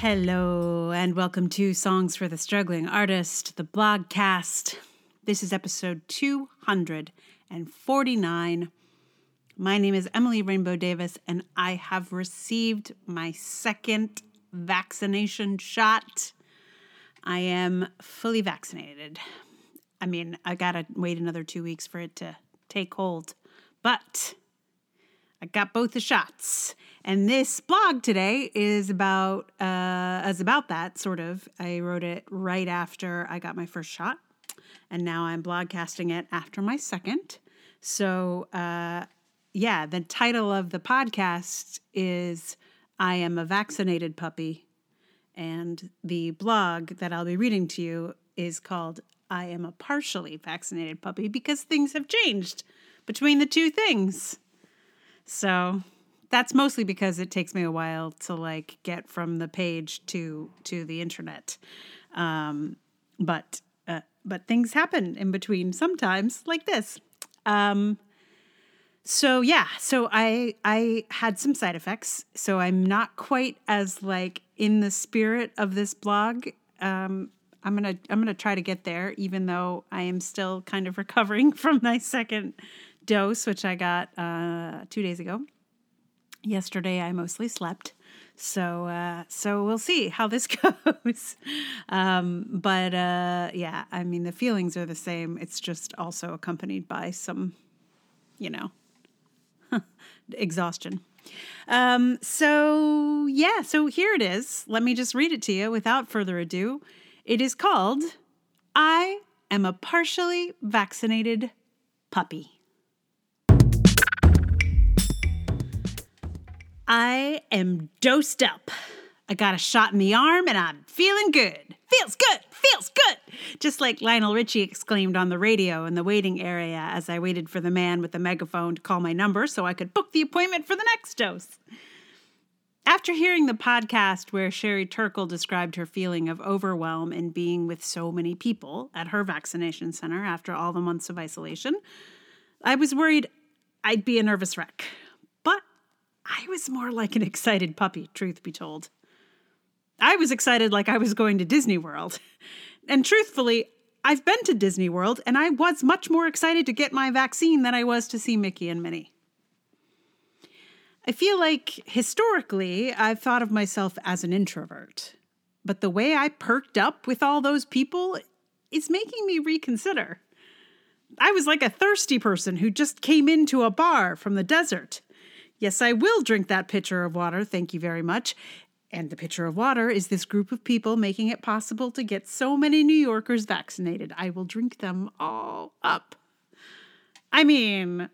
Hello, and welcome to Songs for the Struggling Artist, the blogcast. This is episode 249. My name is Emily Rainbow Davis, and I have received my second vaccination shot. I am fully vaccinated. I mean, I gotta wait another two weeks for it to take hold, but I got both the shots. And this blog today is about uh is about that sort of. I wrote it right after I got my first shot. And now I'm blogcasting it after my second. So uh yeah, the title of the podcast is I am a vaccinated puppy. And the blog that I'll be reading to you is called I am a partially vaccinated puppy because things have changed between the two things. So that's mostly because it takes me a while to like get from the page to to the internet. Um, but uh, but things happen in between sometimes, like this. Um, so yeah, so I I had some side effects. So I'm not quite as like in the spirit of this blog. Um, I'm gonna I'm gonna try to get there, even though I am still kind of recovering from my second dose, which I got uh, two days ago. Yesterday, I mostly slept, so uh, so we'll see how this goes. um, but uh, yeah, I mean the feelings are the same. It's just also accompanied by some, you know, exhaustion. Um, so yeah, so here it is. Let me just read it to you without further ado. It is called "I Am a Partially Vaccinated Puppy." I am dosed up. I got a shot in the arm and I'm feeling good. Feels good, feels good. Just like Lionel Richie exclaimed on the radio in the waiting area as I waited for the man with the megaphone to call my number so I could book the appointment for the next dose. After hearing the podcast where Sherry Turkle described her feeling of overwhelm in being with so many people at her vaccination center after all the months of isolation, I was worried I'd be a nervous wreck. I was more like an excited puppy, truth be told. I was excited like I was going to Disney World. And truthfully, I've been to Disney World and I was much more excited to get my vaccine than I was to see Mickey and Minnie. I feel like historically I've thought of myself as an introvert, but the way I perked up with all those people is making me reconsider. I was like a thirsty person who just came into a bar from the desert. Yes, I will drink that pitcher of water, thank you very much. And the pitcher of water is this group of people making it possible to get so many New Yorkers vaccinated. I will drink them all up. I mean,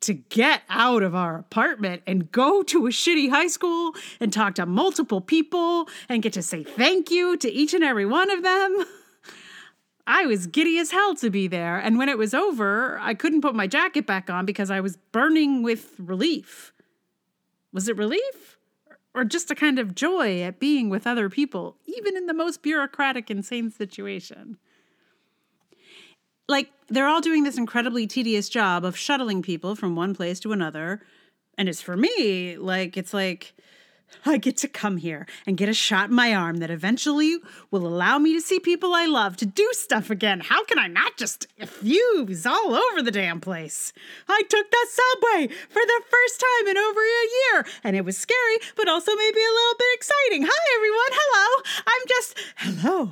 to get out of our apartment and go to a shitty high school and talk to multiple people and get to say thank you to each and every one of them. I was giddy as hell to be there. And when it was over, I couldn't put my jacket back on because I was burning with relief. Was it relief? Or just a kind of joy at being with other people, even in the most bureaucratic, insane situation? Like, they're all doing this incredibly tedious job of shuttling people from one place to another. And it's for me, like, it's like, I get to come here and get a shot in my arm that eventually will allow me to see people I love, to do stuff again. How can I not just effuse all over the damn place? I took that subway for the first time in over a year, and it was scary, but also maybe a little bit exciting. Hi, everyone. Hello. I'm just. Hello.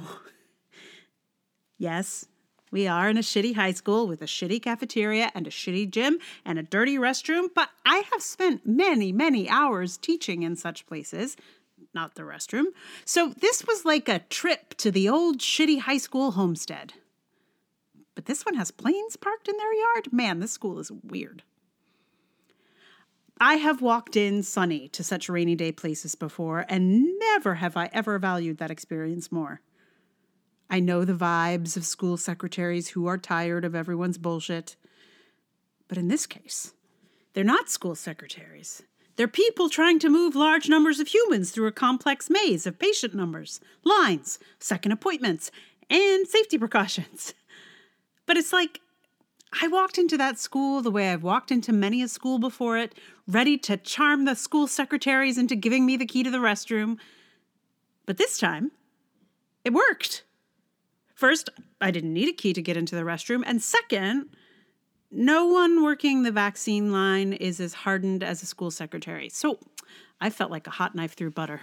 Yes, we are in a shitty high school with a shitty cafeteria and a shitty gym and a dirty restroom, but I have spent many, many hours teaching in such places, not the restroom. So this was like a trip to the old shitty high school homestead. But this one has planes parked in their yard? Man, this school is weird. I have walked in sunny to such rainy day places before, and never have I ever valued that experience more. I know the vibes of school secretaries who are tired of everyone's bullshit. But in this case, they're not school secretaries. They're people trying to move large numbers of humans through a complex maze of patient numbers, lines, second appointments, and safety precautions. But it's like I walked into that school the way I've walked into many a school before it, ready to charm the school secretaries into giving me the key to the restroom But this time, it worked. First, I didn't need a key to get into the restroom. And second, no one working the vaccine line is as hardened as a school secretary. So I felt like a hot knife through butter.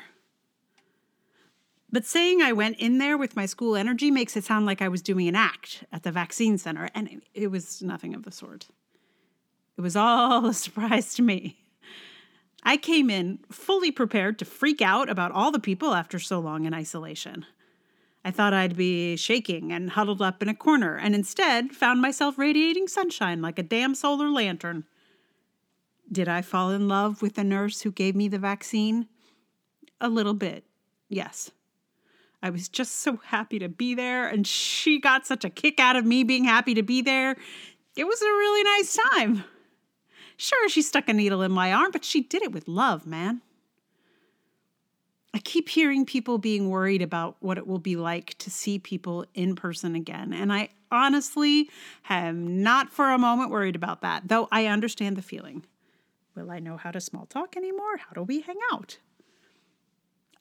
But saying I went in there with my school energy makes it sound like I was doing an act at the vaccine center, and it was nothing of the sort. It was all a surprise to me. I came in fully prepared to freak out about all the people after so long in isolation. I thought I'd be shaking and huddled up in a corner, and instead found myself radiating sunshine like a damn solar lantern. Did I fall in love with the nurse who gave me the vaccine? A little bit, yes. I was just so happy to be there, and she got such a kick out of me being happy to be there. It was a really nice time. Sure, she stuck a needle in my arm, but she did it with love, man. I keep hearing people being worried about what it will be like to see people in person again. And I honestly am not for a moment worried about that, though I understand the feeling. Will I know how to small talk anymore? How do we hang out?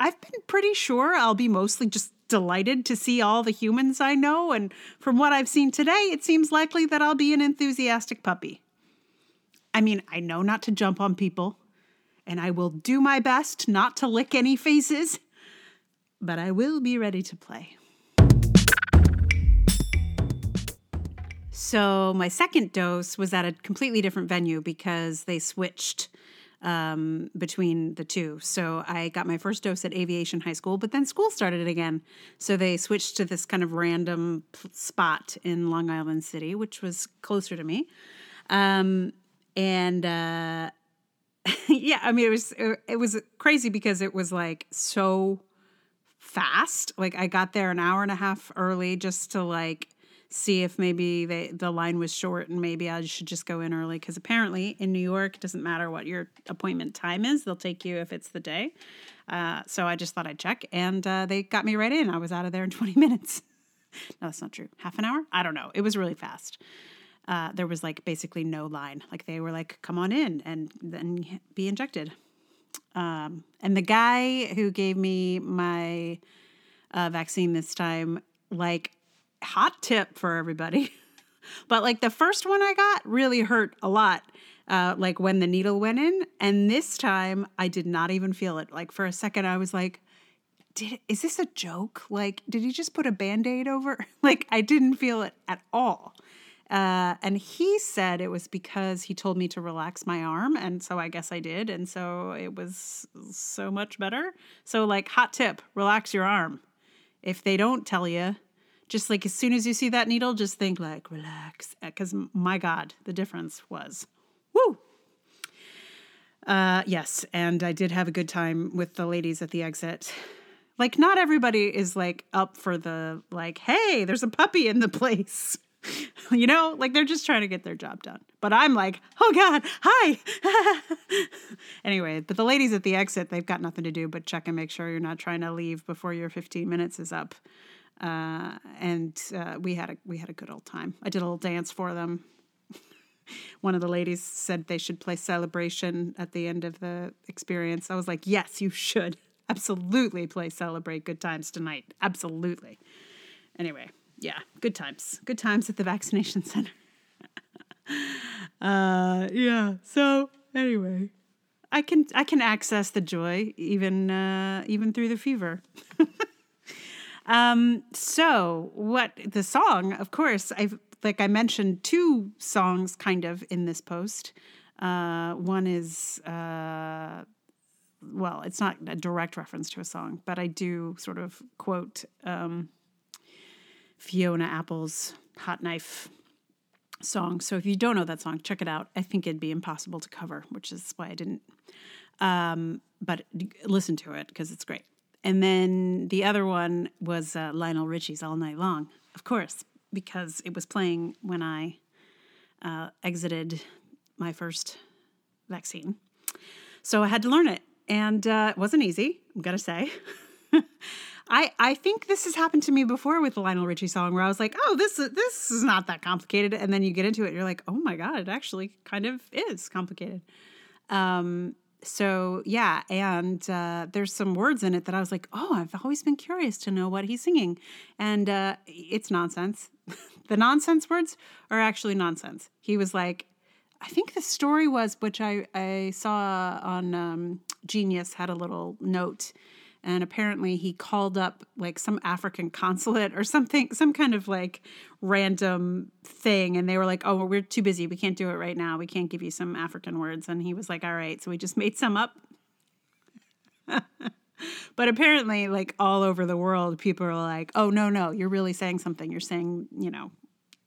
I've been pretty sure I'll be mostly just delighted to see all the humans I know, and from what I've seen today, it seems likely that I'll be an enthusiastic puppy. I mean, I know not to jump on people, and I will do my best not to lick any faces, but I will be ready to play. So, my second dose was at a completely different venue because they switched um, between the two. So I got my first dose at Aviation High School, but then school started again. So they switched to this kind of random spot in Long Island City, which was closer to me. Um, and uh, yeah, I mean, it was it was crazy because it was like so fast. Like I got there an hour and a half early just to like see if maybe they, the line was short and maybe I should just go in early because apparently in New York it doesn't matter what your appointment time is they'll take you if it's the day. Uh, so I just thought I'd check and uh, they got me right in. I was out of there in 20 minutes. no, that's not true. Half an hour? I don't know. It was really fast. Uh, there was like basically no line. Like they were like, "Come on in and then be injected." Um, and the guy who gave me my uh, vaccine this time, like hot tip for everybody. but like the first one I got really hurt a lot. Uh, like when the needle went in, and this time I did not even feel it. Like for a second, I was like, "Did is this a joke? Like, did he just put a band aid over?" like I didn't feel it at all. Uh, and he said it was because he told me to relax my arm, and so I guess I did, and so it was so much better. So, like, hot tip: relax your arm. If they don't tell you, just like as soon as you see that needle, just think like relax, because my God, the difference was, woo. Uh, yes, and I did have a good time with the ladies at the exit. Like, not everybody is like up for the like, hey, there's a puppy in the place. you know, like they're just trying to get their job done. But I'm like, oh God, hi. anyway, but the ladies at the exit, they've got nothing to do but check and make sure you're not trying to leave before your 15 minutes is up uh, and uh, we had a we had a good old time. I did a little dance for them. One of the ladies said they should play Celebration at the end of the experience. I was like, yes, you should absolutely play Celebrate Good Times tonight. Absolutely. Anyway, yeah, good times. Good times at the vaccination center. uh, yeah. So anyway, I can I can access the joy even uh, even through the fever. Um, so what the song, of course, I've like I mentioned two songs kind of in this post. Uh, one is uh, well, it's not a direct reference to a song, but I do sort of quote um, Fiona Apple's Hot Knife song. So if you don't know that song, check it out. I think it'd be impossible to cover, which is why I didn't. Um, but listen to it because it's great. And then the other one was uh, Lionel Richie's All Night Long, of course, because it was playing when I uh, exited my first vaccine. So I had to learn it, and uh, it wasn't easy, I'm going to say. I, I think this has happened to me before with the Lionel Richie song where I was like, oh, this is, this is not that complicated. And then you get into it, you're like, oh my God, it actually kind of is complicated. Um, so yeah, and uh, there's some words in it that I was like, oh, I've always been curious to know what he's singing, and uh, it's nonsense. the nonsense words are actually nonsense. He was like, I think the story was, which I I saw on um, Genius had a little note and apparently he called up like some African consulate or something, some kind of like random thing. And they were like, oh, we're too busy. We can't do it right now. We can't give you some African words. And he was like, all right. So we just made some up. but apparently, like all over the world, people are like, oh, no, no, you're really saying something. You're saying, you know,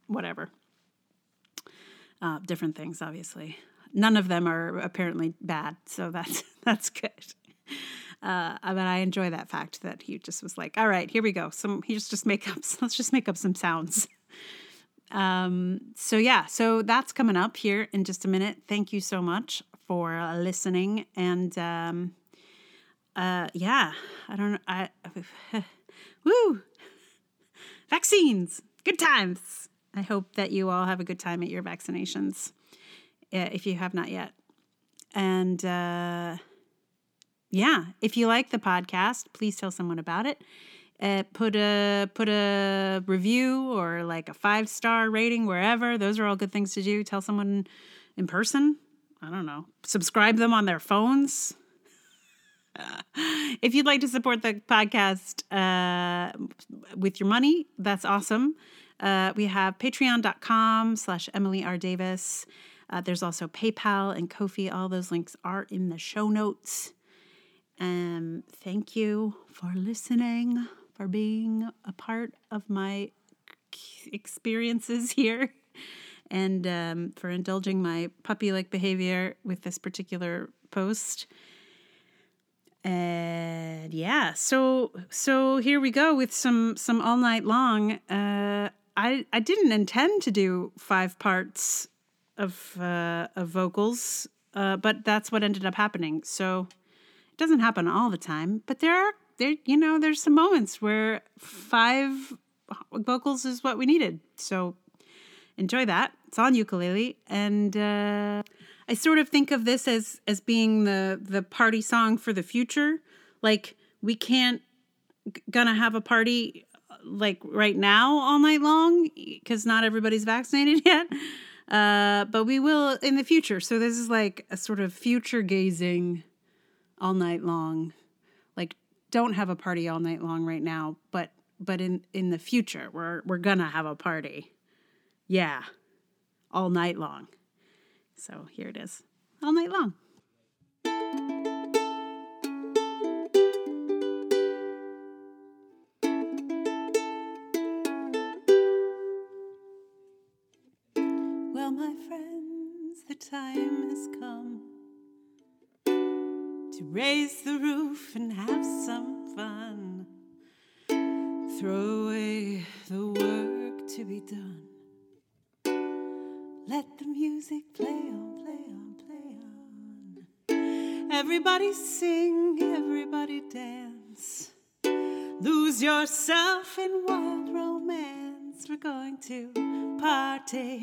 whatever. Uh, different things, obviously. None of them are apparently bad. So that's, that's good. Uh, but I enjoy that fact that he just was like, all right, here we go. Some he just just make up. Let's just make up some sounds. Um, so yeah, so that's coming up here in just a minute. Thank you so much for listening, and um, uh, yeah, I don't. I woo vaccines, good times. I hope that you all have a good time at your vaccinations, if you have not yet, and. Uh, yeah, if you like the podcast, please tell someone about it. Uh, put a put a review or like a five star rating wherever. Those are all good things to do. Tell someone in person. I don't know. Subscribe them on their phones. if you'd like to support the podcast uh, with your money, that's awesome. Uh, we have patreon.com slash Emily R. Davis. Uh, there's also PayPal and Ko-fi. All those links are in the show notes. Um, thank you for listening, for being a part of my experiences here, and um, for indulging my puppy like behavior with this particular post. And yeah, so so here we go with some some all night long. Uh, I I didn't intend to do five parts of uh, of vocals, uh, but that's what ended up happening. So doesn't happen all the time, but there are there you know there's some moments where five vocals is what we needed. So enjoy that. It's on ukulele, and uh, I sort of think of this as as being the the party song for the future. Like we can't gonna have a party like right now all night long because not everybody's vaccinated yet. Uh, but we will in the future. So this is like a sort of future gazing all night long. Like don't have a party all night long right now, but but in in the future we're we're gonna have a party. Yeah. All night long. So here it is. All night long. Well, my friends, the time has come to raise the roof and have some fun. Throw away the work to be done. Let the music play on, play on, play on. Everybody sing, everybody dance. Lose yourself in wild romance. We're going to party,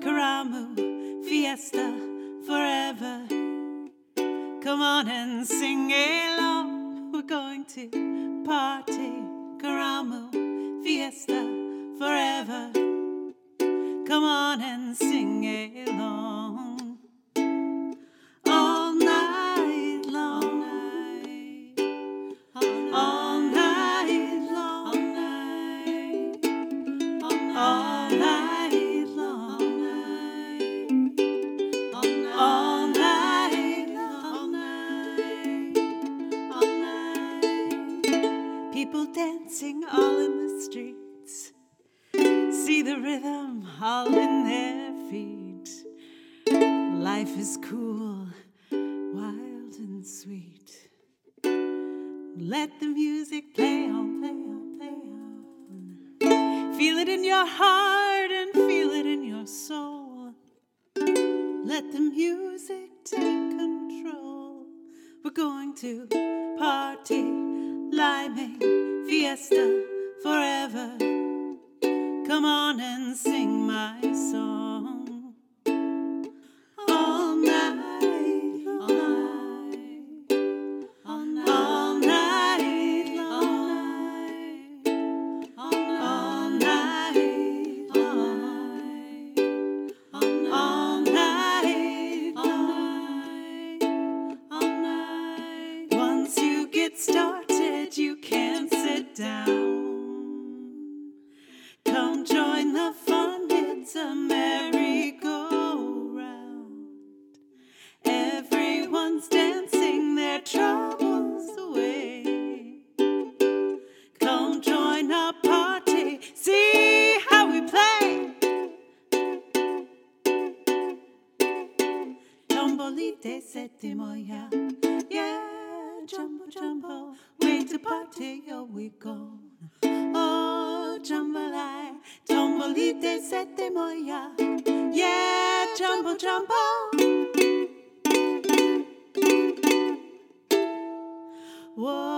Karamu, fiesta, forever. Come on and sing along. We're going to party, Karamu, fiesta, forever. Come on and sing along. sweet. Let the music play on, play on, play on. Feel it in your heart and feel it in your soul. Let the music take control. We're going to party, liming, fiesta forever. Come on and sing my song. te sete moja. Yeah, jumbo jumbo, way to party, yo we go. Oh, jambalaya, tomboli te sete moja. Yeah, jumbo jumbo. Whoa.